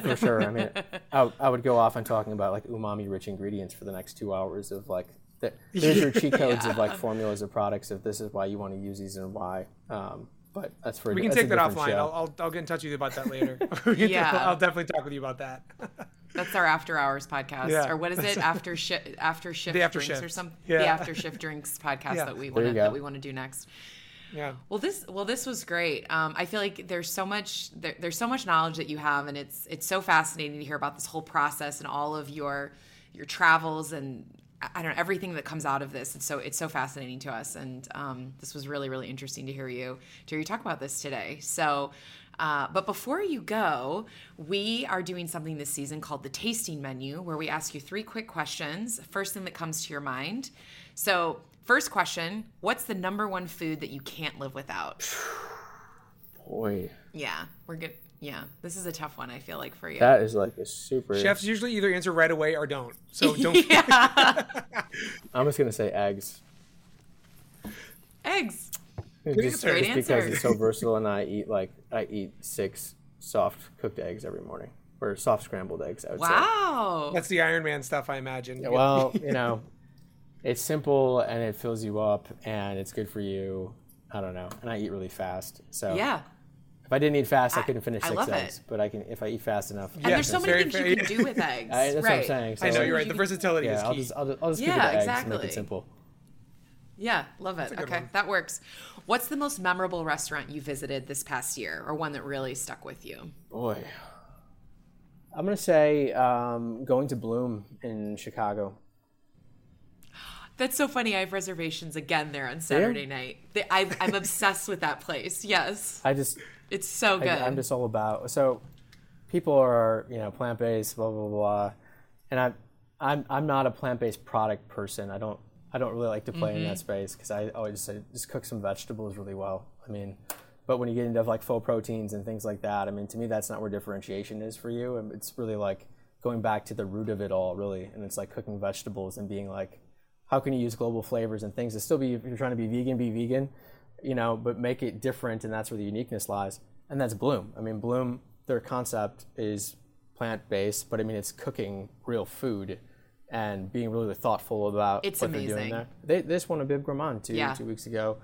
for sure. I mean, I, would- I would go off and talking about like umami-rich ingredients for the next two hours of like, th- there's your cheat codes of like formulas of products. If this is why you want to use these and why, um, but that's for We can take that offline. I'll, I'll I'll get in touch with you about that later. Yeah. I'll definitely talk with you about that. That's our after hours podcast, Yeah. or what is it? After shift, after shift The after drinks or shift. something. Yeah. The after shift drinks podcast Yeah. that we want to that we want to do next. yeah. Well, this well this was great. Um, I feel like there's so much there, there's so much knowledge that you have, and it's it's so fascinating to hear about this whole process and all of your your travels and I don't know everything that comes out of this. It's so it's so fascinating to us, and um, this was really really interesting to hear you to hear you talk about this today. So. Uh, but before you go, we are doing something this season called the tasting menu, where we ask you three quick questions. First thing that comes to your mind. So, first question What's the number one food that you can't live without? Boy, Yeah, we're good. Yeah, this is a tough one, I feel like, for you. that is like a super. Chefs usually either answer right away or don't. So don't. yeah. I'm just gonna say eggs. Eggs. Just, answer. Great just because answer. it's so versatile, and I eat like I eat six soft cooked eggs every morning, or soft scrambled eggs. I would say. Wow. That's the Iron Man stuff, I imagine. Well, you know, it's simple and it fills you up and it's good for you. I don't know, and I eat really fast. So Yeah. If I didn't eat fast, I, couldn't finish I six love eggs. it. But I can if I eat fast enough. And there's so many very things fair. you can do with eggs. I, that's right. what I'm saying. So, I know you're right. The versatility Yeah, is I'll just I'll just, I'll just Yeah, keep it to eggs and exactly. make it simple. Yeah, love it. Okay, one. that works. What's the most memorable restaurant you visited this past year, or one that really stuck with you? Boy, I'm gonna say um, going to Bloom in Chicago. That's so funny. I have reservations again there on Saturday night. I, I'm obsessed with that place. Yes, I just it's so good. I, I'm just all about so people are you know plant based blah blah blah, and I'm I'm I'm not a plant based product person. I don't I don't really like to play in that mm-hmm. space because I always say just cook some vegetables really well. I mean, but when you get into like faux proteins and things like that, I mean to me that's not where differentiation is for you. And It's really like going back to the root of it all really, and it's like cooking vegetables and being like how can you use global flavors and things to still be if you're trying to be vegan be vegan you know but make it different and that's where the uniqueness lies and that's bloom i mean bloom their concept is plant-based but i mean it's cooking real food and being really thoughtful about It's what they're doing there they, they just won a bib gourmand two, Yeah. two weeks ago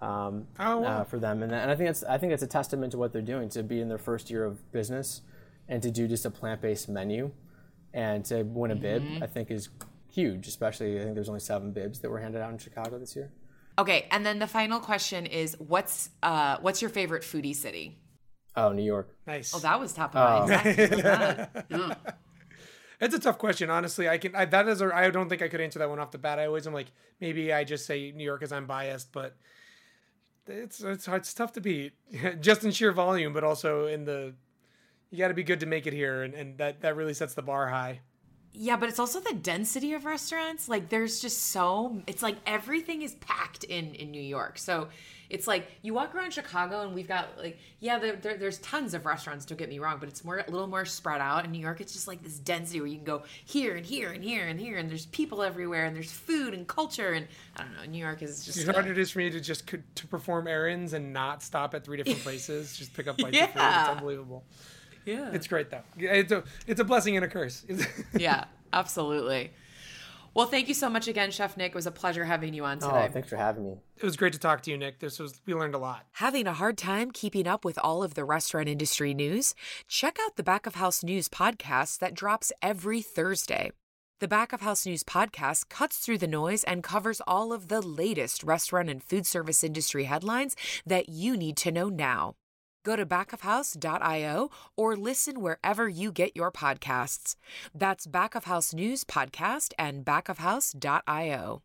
um, Oh, wow. uh, for them and, and i think that's i think it's a testament to what they're doing to be in their first year of business and to do just a plant-based menu and to win a bib Mm-hmm. i think is huge especially i think there's only seven bibs that were handed out in chicago this year okay, and then the final question is, what's uh, what's your favorite foodie city? oh new york Nice. Oh, that was top of mind. Zach, love that. Mm. It's a tough question, honestly. I can I, that is a, I don't think I could answer that one off the bat. I always am like maybe I just say New York because I'm biased, but it's it's hard, it's tough to beat just in sheer volume, but also in the you got to be good to make it here, and, and that that really sets the bar high. Yeah, but it's also the density of restaurants. Like there's just so it's like everything is packed in in New York. So it's like you walk around Chicago and we've got like yeah, there, there, there's tons of restaurants. Don't get me wrong, but it's more a little more spread out. In New York, it's just like this density where you can go here and here and here and here, and there's people everywhere, and there's food and culture, and I don't know. New York is just As hard it is for me to just to perform errands and not stop at three different places, just pick up bites of food. Yeah. It's unbelievable. Yeah, It's great though. It's a it's a blessing and a curse. yeah, absolutely. Well, thank you so much again, Chef Nick. It was a pleasure having you on oh, today. oh thanks for having me it was great to talk to you, Nick. This was we learned a lot. Having a hard time keeping up with all of the restaurant industry news? Check out the Back of House News podcast that drops every Thursday. The Back of House News podcast cuts through the noise and covers all of the latest restaurant and food service industry headlines that you need to know now. Go to backofhouse.io or listen wherever you get your podcasts. That's Back of House News podcast and backofhouse.io.